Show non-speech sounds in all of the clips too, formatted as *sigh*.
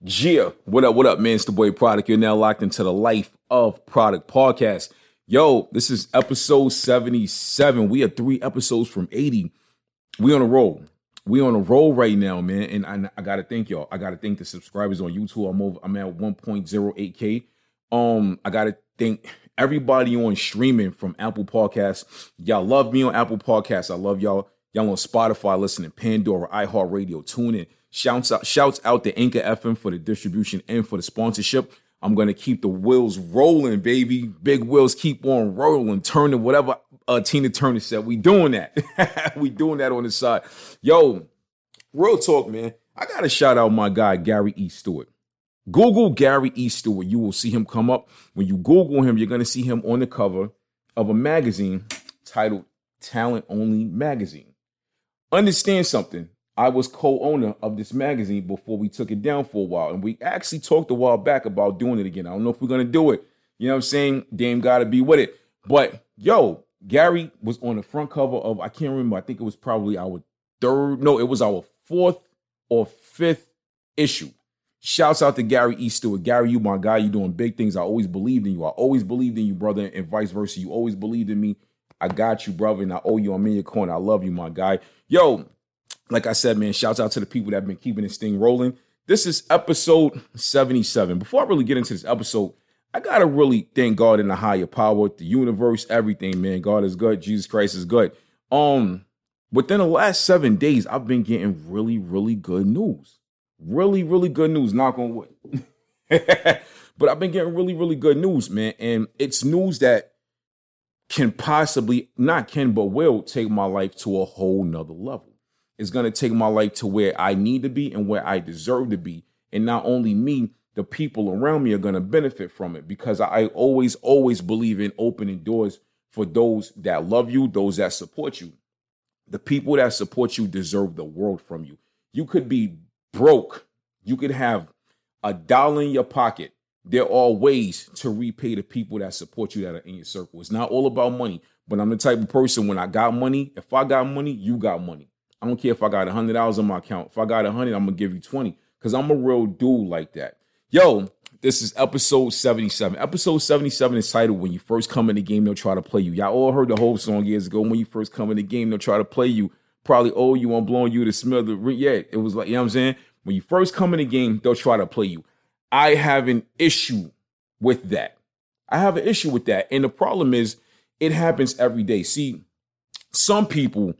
Yeah, what up, what up, man? It's the boy Produk. You're now locked into the Life of Produk podcast. Yo, this is episode 77. We are three episodes from 80. We on a roll. We on a roll right now, man. And I, I gotta thank y'all. I gotta thank the subscribers on YouTube. I'm over, I'm at 1.08k. Um, I gotta thank everybody on streaming from Apple Podcasts. Y'all love me on Apple Podcasts. I love y'all. Y'all on Spotify, listening, Pandora, iHeartRadio, TuneIn. Shouts out, shouts out to Anchor FM for the distribution and for the sponsorship. I'm gonna keep the wheels rolling, baby. Big wheels keep on rolling, turning. Whatever uh, Tina Turner said, we doing that. *laughs* we doing that on the side. Yo, real talk, man. I gotta shout out my guy Gary E. Stewart. Google Gary E. Stewart. You will see him come up. When you Google him, you're gonna see him on the cover of a magazine titled Talent Only Magazine. Understand something. I was co-owner of this magazine before we took it down for a while. And we actually talked a while back about doing it again. I don't know if we're gonna do it. You know what I'm saying? Dame gotta be with it. But yo, Gary was on the front cover of I can't remember, I think it was probably our third, no, it was our fourth or fifth issue. Shouts out to Gary E. Stewart. Gary, you my guy. You doing big things. I always believed in you. I always believed in you, brother, and vice versa. You always believed in me. I got you, brother, and I owe you. I'm in your corner. I love you, my guy. Yo, like I said, man, shouts out to the people that have been keeping this thing rolling. This is episode 77. Before I really get into this episode, I gotta really thank God in the higher power, the universe, everything, man. God is good. Jesus Christ is good. Um, within the last seven days, I've been getting really, really good news. Really, really good news. Knock on wood. *laughs* but I've been getting really, really good news, man. And it's news that can possibly, not can, but will take my life to a whole nother level. It's going to take my life to where I need to be and where I deserve to be. And not only me, the people around me are going to benefit from it because I always, always believe in opening doors for those that love you, those that support you. The people that support you deserve the world from you. You could be broke, you could have a dollar in your pocket. There are ways to repay the people that support you that are in your circle. It's not all about money, but I'm the type of person when I got money, if I got money, you got money. I don't care if I got a hundred dollars on my account. If I got a hundred, I'm gonna give you 20. Cause I'm a real dude like that. Yo, this is episode 77. Episode 77 is titled When You First Come in the Game, They'll Try to Play You. Y'all all heard the whole song years ago. When you first come in the game, they'll try to play you. Probably oh you on blowing you to smell the yeah. It was like, you know what I'm saying? When you first come in the game, they'll try to play you. I have an issue with that. I have an issue with that. And the problem is it happens every day. See, some people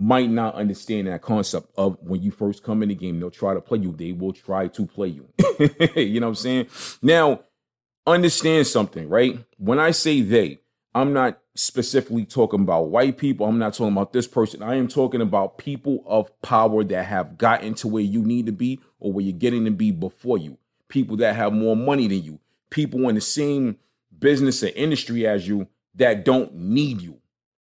might not understand that concept of when you first come in the game, they'll try to play you. They will try to play you. *laughs* you know what I'm saying? Now, understand something, right? When I say they, I'm not specifically talking about white people. I'm not talking about this person. I am talking about people of power that have gotten to where you need to be or where you're getting to be before you. People that have more money than you. People in the same business or industry as you that don't need you.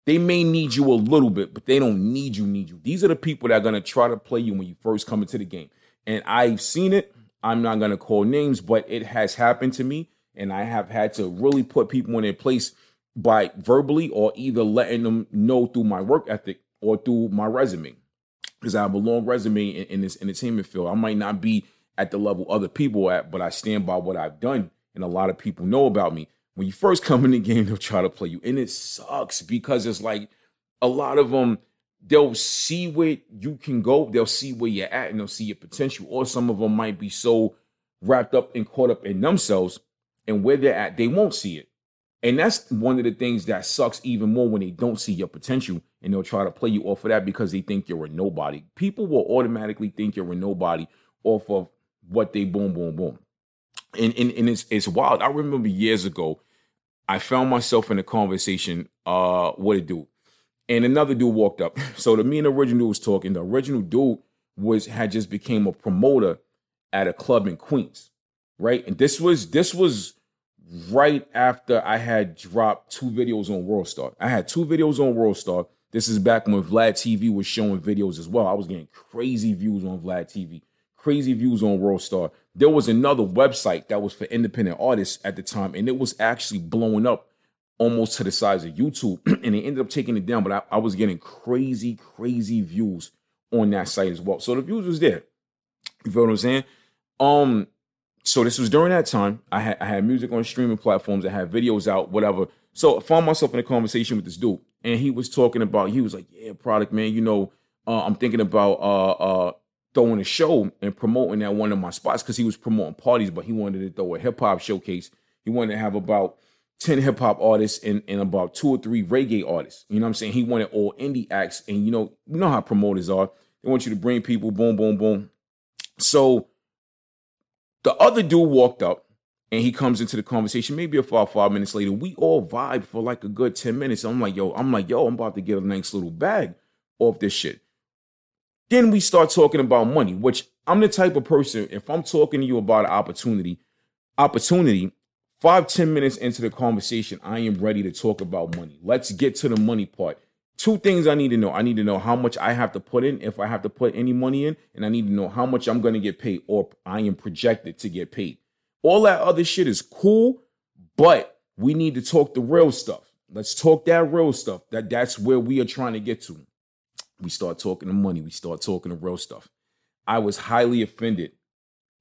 They may need you a little bit, but they don't need you, need you. These are the people that are going to try to play you when you first come into the game. And I've seen it. I'm not going to call names, but it has happened to me. And I have had to really put people in their place by verbally or either letting them know through my work ethic or through my resume. Because I have a long resume in, in this entertainment field. I might not be at the level other people at, but I stand by what I've done. And a lot of people know about me when you first come in the game, they'll try to play you. And it sucks because it's like a lot of them, they'll see where you can go, they'll see where you're at, and they'll see your potential. Or some of them might be so wrapped up and caught up in themselves and where they're at, they won't see it. And that's one of the things that sucks even more when they don't see your potential and they'll try to play you off of that because they think you're a nobody. People will automatically think you're a nobody off of what they boom, boom, boom and, and, and it's it's wild. I remember years ago, I found myself in a conversation. Uh, what it do? and another dude walked up. *laughs* So the me and the original dude was talking. The original dude was had just became a promoter at a club in Queens, right? And this was this was right after I had dropped two videos on Worldstar. I had two videos on Worldstar. This is back when Vlad TV was showing videos as well. I was getting crazy views on Vlad TV, crazy views on Worldstar. There was another website that was for independent artists at the time, and it was actually blowing up almost to the size of YouTube. *clears throat* and they ended up taking it down, but I, I was getting crazy, crazy views on that site as well. So the views was there. You feel what I'm saying? Um, so this was during that time. I had I had music on streaming platforms. I had videos out, whatever. So I found myself in a conversation with this dude, and he was talking about. He was like, "Yeah, Produk man. You know, uh, I'm thinking about uh, uh, throwing a show and promoting at one of my spots because he was promoting parties, but he wanted to throw a hip hop showcase. He wanted to have about 10 hip hop artists and, and about two or three reggae artists. You know what I'm saying? He wanted all indie acts. And you know, you know how promoters are. They want you to bring people, boom, boom, boom. So the other dude walked up and he comes into the conversation, maybe about five minutes later. We all vibe for like a good 10 minutes. I'm like, yo, I'm like, yo, I'm about to get a nice little bag off this shit. Then we start talking about money, which I'm the type of person, if I'm talking to you about an opportunity, opportunity, five ten minutes into the conversation, I am ready to talk about money. Let's get to the money part. Two things I need to know. I need to know how much I have to put in if I have to put any money in, and I need to know how much I'm going to get paid or I am projected to get paid. All that other shit is cool, but we need to talk the real stuff. Let's talk that real stuff. That that's where we are trying to get to. We start talking the money. We start talking the real stuff. I was highly offended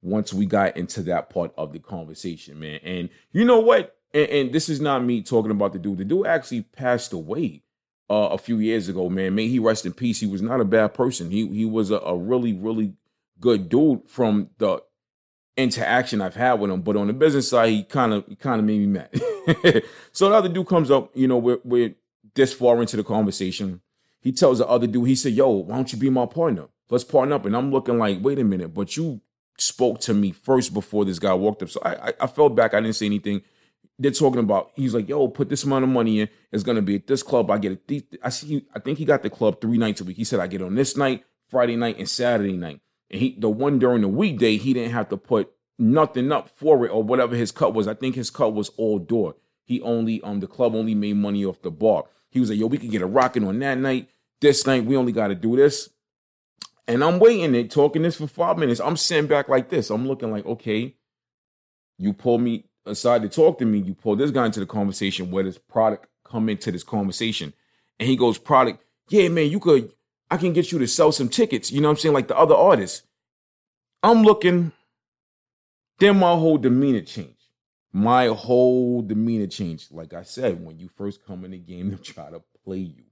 once we got into that part of the conversation, man. And you know what? And, and this is not me talking about the dude. The dude actually passed away uh, a few years ago, man. May he rest in peace. He was not a bad person. He he was a, a really really good dude from the interaction I've had with him. But on the business side, he kind of kind of made me mad. *laughs* so now the dude comes up, you know, we're we're this far into the conversation. He tells the other dude, he said, "Yo, why don't you be my partner? Let's partner up." And I'm looking like, wait a minute, but you spoke to me first before this guy walked up. So I, I, I felt back. I didn't say anything they're talking about. He's like, "Yo, put this amount of money in. It's gonna be at this club. I get it. I see. I think he got the club three nights a week. He said I get on this night, Friday night, and Saturday night. And he, the one during the weekday, he didn't have to put nothing up for it or whatever his cut was. I think his cut was all door. He only um the club only made money off the bar. He was like, "Yo, we can get a rocking on that night. This night, we only got to do this." And I'm waiting it, talking this for five minutes. I'm sitting back like this. I'm looking like, okay, you pull me aside to talk to me, you pull this guy into the conversation where this product come into this conversation. And he goes, Produk, yeah, man, you could, I can get you to sell some tickets. You know what I'm saying? Like the other artists. I'm looking, then my whole demeanor changed. My whole demeanor changed. Like I said, when you first come in the game, they try to play you.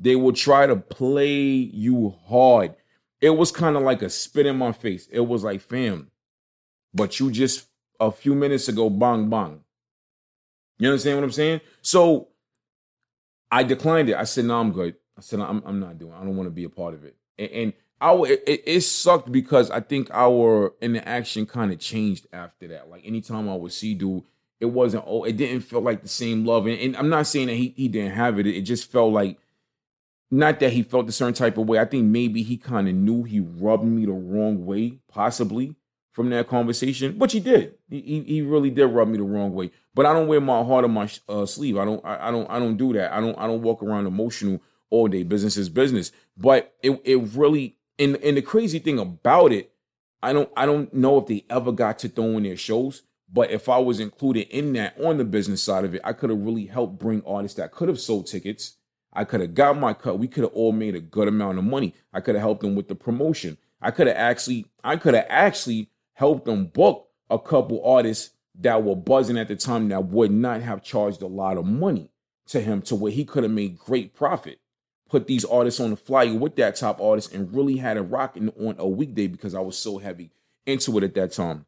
They will try to play you hard. It was kind of like a spit in my face. It was like, fam, but you just a few minutes ago, bang, bang. You understand what I'm saying? So I declined it. I said, no, I'm good. I said, I'm, I'm not doing it. I don't want to be a part of it. And, and our, it, it, sucked because I think our interaction kind of changed after that. Like anytime I would see dude, it wasn't, oh, it didn't feel like the same love. And, and I'm not saying that he, he didn't have it. It just felt like, not that he felt a certain type of way. I think maybe he kind of knew he rubbed me the wrong way, possibly from that conversation, which he did. He, he really did rub me the wrong way. But I don't wear my heart on my uh, sleeve. I don't I, I, don't I don't do that. I don't I don't walk around emotional all day. Business is business. But it it really and and the crazy thing about it, I don't I don't know if they ever got to throwing their shows. But if I was included in that on the business side of it, I could have really helped bring artists that could have sold tickets. I could have got my cut. We could have all made a good amount of money. I could have helped them with the promotion. I could have actually, I could have actually helped them book a couple artists that were buzzing at the time that would not have charged a lot of money to him to where he could have made great profit. Put these artists on the flyer with that top artist and really had it rocking on a weekday because I was so heavy into it at that time.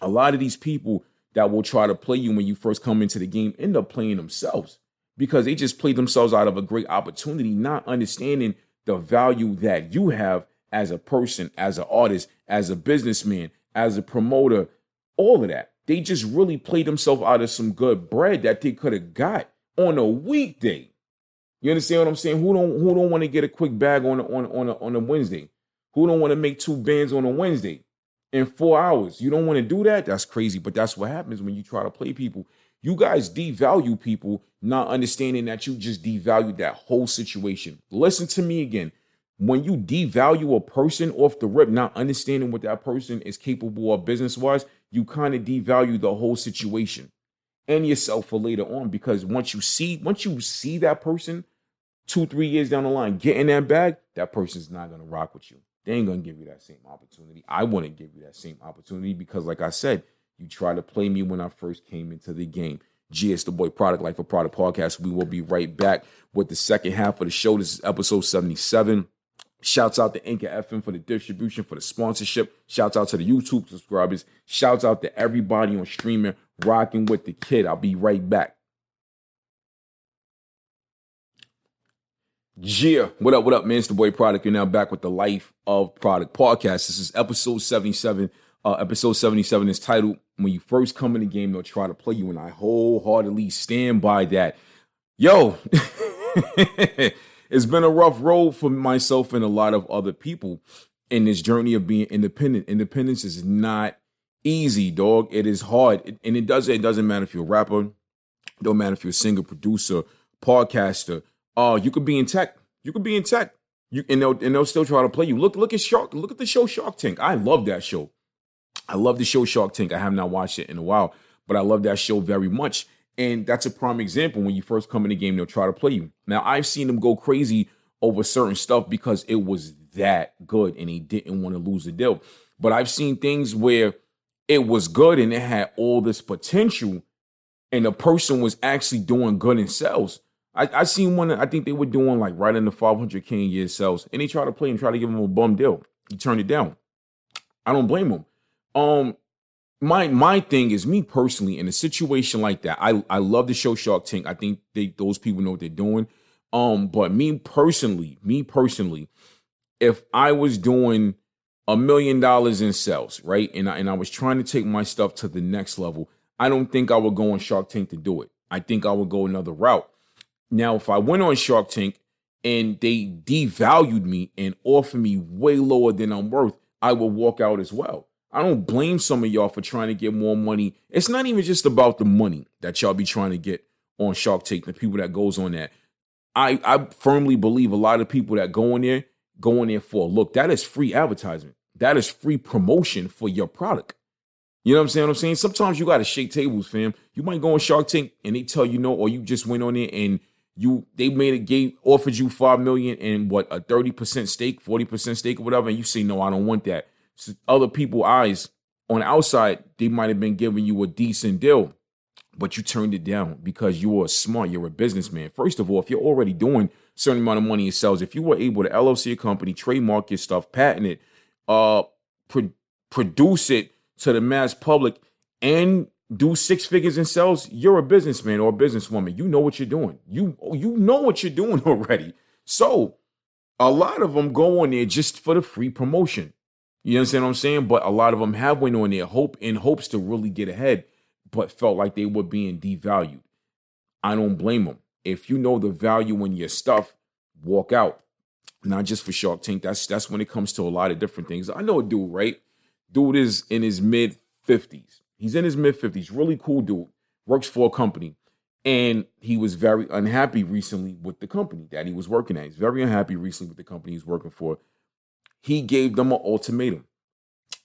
A lot of these people that will try to play you when you first come into the game end up playing themselves because they just play themselves out of a great opportunity, not understanding the value that you have as a person, as an artist, as a businessman, as a promoter, all of that. They just really played themselves out of some good bread that they could have got on a weekday. You understand what I'm saying? Who don't who don't want to get a quick bag on on on a, on a Wednesday? Who don't want to make two bands on a Wednesday in four hours? You don't want to do that. That's crazy. But that's what happens when you try to play people. You guys devalue people, not understanding that you just devalued that whole situation. Listen to me again. When you devalue a person off the rip, not understanding what that person is capable of business wise, you kind of devalue the whole situation and yourself for later on. Because once you see, once you see that person two, three years down the line getting that bag, that person's not gonna rock with you. They ain't gonna give you that same opportunity. I wouldn't give you that same opportunity because, like I said, you tried to play me when I first came into the game. GS the boy Produk life for Produk podcast. We will be right back with the second half of the show. This is episode 77. Shouts out to Anchor FM for the distribution, for the sponsorship. Shouts out to the YouTube subscribers. Shouts out to everybody on streaming, rocking with the kid. I'll be right back. Yeah, what up, what up, man? It's the boy Produk. You're now back with the Life of Produk podcast. This is episode 77. Uh, episode 77 is titled When You First Come in the Game, They'll Try to Play You. And I wholeheartedly stand by that. Yo, *laughs* it's been a rough road for myself and a lot of other people in this journey of being independent. Independence is not easy, dog. It is hard. and it does it doesn't matter if you're a rapper, don't matter if you're a singer, producer, podcaster. Uh, you could be in tech. You could be in tech. You and they'll and they'll still try to play you. Look, look at Shark. Look at the show Shark Tank. I love that show. I love the show Shark Tank. I have not watched it in a while, but I love that show very much. And that's a prime example. When you first come in the game, they'll try to play you. Now, I've seen them go crazy over certain stuff because it was that good and he didn't want to lose the deal. But I've seen things where it was good and it had all this potential, and the person was actually doing good in sales. I, I seen one, I think they were doing like right in the 500K in year sales, and they tried to play and try to give him a bum deal. He turned it down. I don't blame him. Um, my my thing is me personally in a situation like that. I I love the show Shark Tank. I think they those people know what they're doing. Um, but me personally, me personally, if I was doing a million dollars in sales, right, and I, and I was trying to take my stuff to the next level, I don't think I would go on Shark Tank to do it. I think I would go another route. Now, if I went on Shark Tank and they devalued me and offered me way lower than I'm worth, I would walk out as well. I don't blame some of y'all for trying to get more money. It's not even just about the money that y'all be trying to get on Shark Tank, the people that goes on that. I, I firmly believe a lot of people that go in there, go in there for look, that is free advertisement. That is free promotion for your product. You know what I'm saying? What I'm saying sometimes you got to shake tables, fam. You might go on Shark Tank and they tell you no, or you just went on there and you they made a game offered you five million and what a 30% stake, 40% stake or whatever, and you say no, I don't want that other people eyes on the outside, they might have been giving you a decent deal, but you turned it down because you were smart. You're a businessman. First of all, if you're already doing certain amount of money in sales, if you were able to LLC a company, trademark your stuff, patent it, uh, pro- produce it to the mass public, and do six figures in sales, you're a businessman or a businesswoman. You know what you're doing. You you know what you're doing *laughs* already. So a lot of them go on there just for the free promotion. You understand what I'm saying? But a lot of them have went on there hope in hopes to really get ahead, but felt like they were being devalued. I don't blame them. If you know the value in your stuff, walk out. Not just for Shark Tank. That's that's when it comes to a lot of different things. I know a dude, right? Dude is in his mid 50s. He's in his mid 50s. Really cool dude. Works for a company. And he was very unhappy recently with the company that he was working at. He's very unhappy recently with the company he's working for he gave them an ultimatum.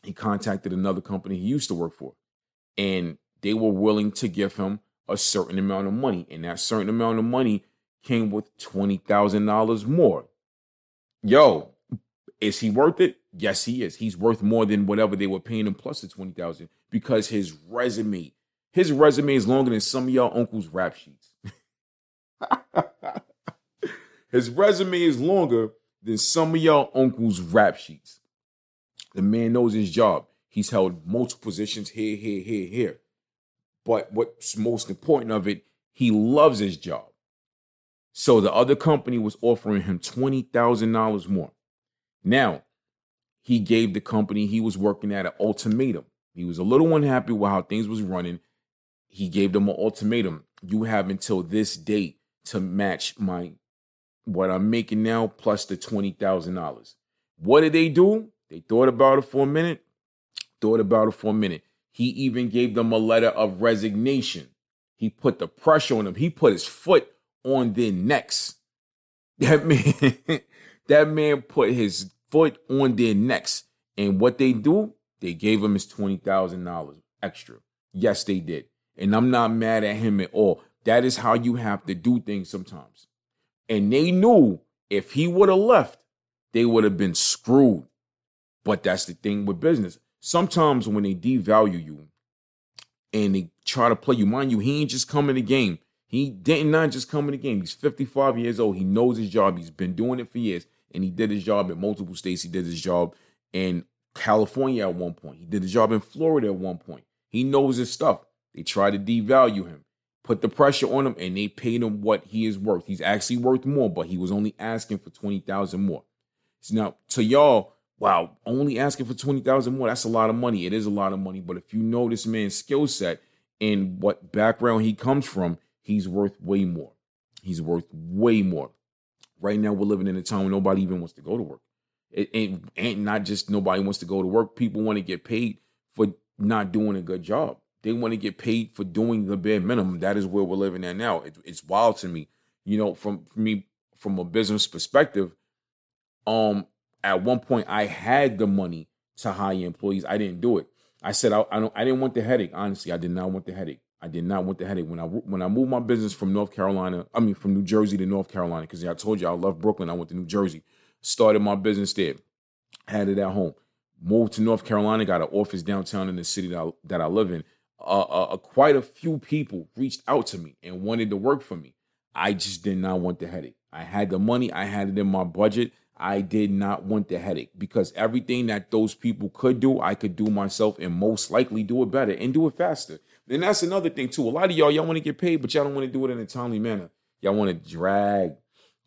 He contacted another company he used to work for, and they were willing to give him a certain amount of money. And that certain amount of money came with $20,000 more. Yo, is he worth it? Yes, he is. He's worth more than whatever they were paying him plus the 20,000 because his resume, his resume is longer than some of y'all uncle's rap sheets. *laughs* his resume is longer than some of y'all uncles' rap sheets. The man knows his job. He's held multiple positions here, here, here, here. But what's most important of it, he loves his job. So the other company was offering him $20,000 more. Now, he gave the company he was working at an ultimatum. He was a little unhappy with how things was running. He gave them an ultimatum. You have until this date to match my what I'm making now plus the $20,000. What did they do? They thought about it for a minute, thought about it for a minute. He even gave them a letter of resignation. He put the pressure on them. He put his foot on their necks. That *laughs* man, that man put his foot on their necks. And what they do, they gave him his $20,000 extra. Yes, they did. And I'm not mad at him at all. That is how you have to do things sometimes. And they knew if he would have left, they would have been screwed. But that's the thing with business. Sometimes when they devalue you and they try to play you, mind you, he ain't just come in the game. He did not just come in the game. He's 55 years old. He knows his job. He's been doing it for years. And he did his job in multiple states. He did his job in California at one point. He did his job in Florida at one point. He knows his stuff. They tried to devalue him, put the pressure on him, and they paid him what he is worth. He's actually worth more, but he was only asking for 20,000 more. So now to y'all, wow, only asking for 20,000 more, that's a lot of money. It is a lot of money. But if you know this man's skill set and what background he comes from, he's worth way more. He's worth way more. Right now, we're living in a time where nobody even wants to go to work. It ain't, ain't not just nobody wants to go to work. People want to get paid for not doing a good job. They want to get paid for doing the bare minimum. That is where we're living at now. It, it's wild to me. You know, from, from me, from a business perspective, um, at one point I had the money to hire employees. I didn't do it. I said I, I don't. I didn't want the headache. Honestly, I did not want the headache. I did not want the headache when I when I moved my business from North Carolina. I mean, from New Jersey to North Carolina because I told you I love Brooklyn. I went to New Jersey, started my business there, had it at home. Moved to North Carolina, got an office downtown in the city that I, that I live in. Uh, uh, uh, quite a few people reached out to me and wanted to work for me. I just did not want the headache. I had the money, I had it in my budget. I did not want the headache because everything that those people could do, I could do myself and most likely do it better and do it faster. And that's another thing too. A lot of y'all, y'all want to get paid, but y'all don't want to do it in a timely manner. Y'all want to drag.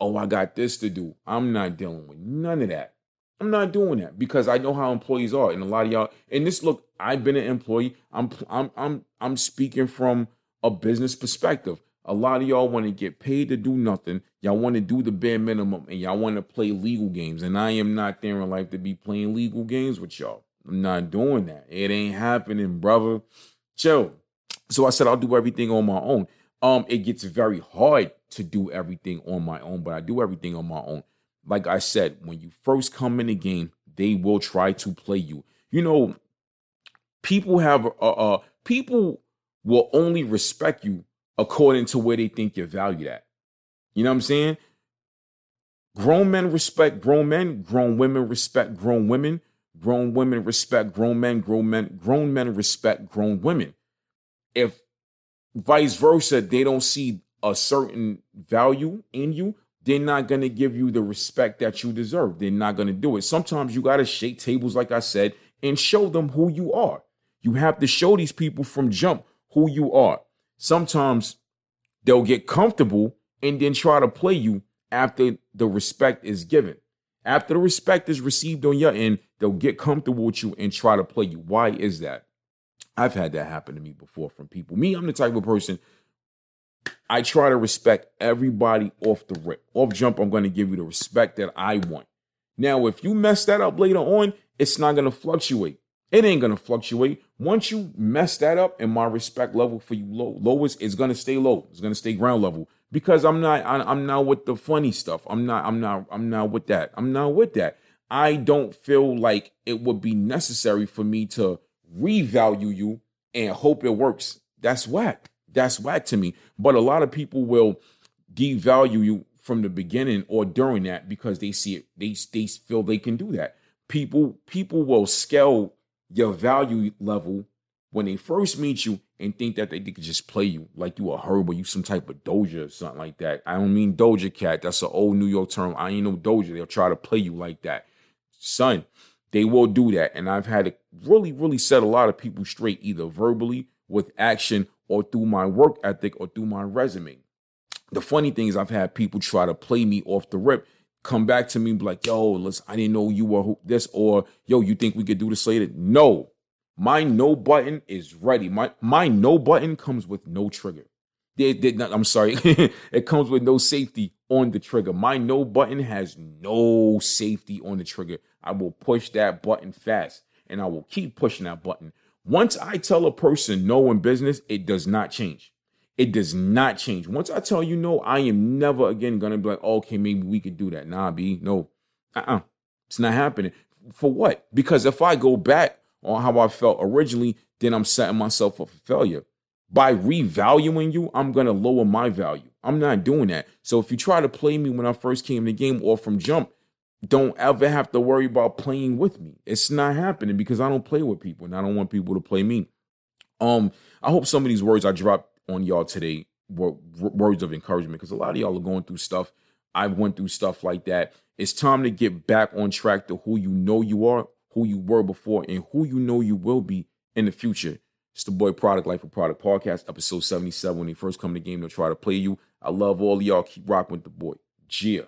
Oh, I got this to do. I'm not dealing with none of that. I'm not doing that because I know how employees are, and a lot of y'all. And this look, I've been an employee. I'm I'm I'm I'm speaking from a business perspective. A lot of y'all want to get paid to do nothing. Y'all want to do the bare minimum, and y'all want to play legal games. And I am not there in life to be playing legal games with y'all. I'm not doing that. It ain't happening, brother. Chill. So I said I'll do everything on my own. Um, it gets very hard to do everything on my own, but I do everything on my own. Like I said, when you first come in the game, they will try to play you. You know, people have uh, uh people will only respect you according to where they think you're valued at. You know what I'm saying? Grown men respect grown men, grown women respect grown women, grown women respect grown men, grown men, grown men respect grown women if vice versa, they don't see a certain value in you, they're not going to give you the respect that you deserve. They're not going to do it. Sometimes you got to shake tables, like I said, and show them who you are. You have to show these people from jump who you are. Sometimes they'll get comfortable and then try to play you after the respect is given. After the respect is received on your end, they'll get comfortable with you and try to play you. Why is that? I've had that happen to me before from people. Me, I'm the type of person I try to respect everybody off the rip. Off jump, I'm going to give you the respect that I want. Now, if you mess that up later on, it's not going to fluctuate. It ain't going to fluctuate. Once you mess that up and my respect level for you low, lowest, it's going to stay low. It's going to stay ground level because I'm not, I, I'm not with the funny stuff. I'm not, I'm not, I'm not with that. I'm not with that. I don't feel like it would be necessary for me to revalue you and hope it works. That's whack. That's whack to me. But a lot of people will devalue you from the beginning or during that because they see it, they, they feel they can do that. People, people will scale your value level when they first meet you and think that they, they could just play you like you a herb or you some type of doja or something like that. I don't mean doja cat. That's an old New York term. I ain't no doja. They'll try to play you like that. Son, they will do that. And I've had to really, really set a lot of people straight, either verbally, with action, or through my work ethic, or through my resume. The funny thing is, I've had people try to play me off the rip, come back to me, and be like, yo, listen, I didn't know you were this, or yo, you think we could do this later? No. My no button is ready. My my no button comes with no trigger. They, they, not, I'm sorry, *laughs* it comes with no safety on the trigger. My no button has no safety on the trigger. I will push that button fast and I will keep pushing that button. Once I tell a person no in business, it does not change. It does not change. Once I tell you no, I am never again gonna be like, okay, maybe we could do that. Nah, B, no. Uh-uh. It's not happening. For what? Because if I go back on how I felt originally, then I'm setting myself up for failure. By revaluing you, I'm gonna lower my value. I'm not doing that. So if you try to play me when I first came in the game or from jump, don't ever have to worry about playing with me. It's not happening because I don't play with people and I don't want people to play me. Um, I hope some of these words I dropped on y'all today were words of encouragement because a lot of y'all are going through stuff. I went through stuff like that. It's time to get back on track to who you know you are, who you were before, and who you know you will be in the future. It's the boy Produk Life of Produk Podcast, episode 77. When he first come to the game, they'll try to play you. I love all y'all. Keep rocking with the boy. Gia.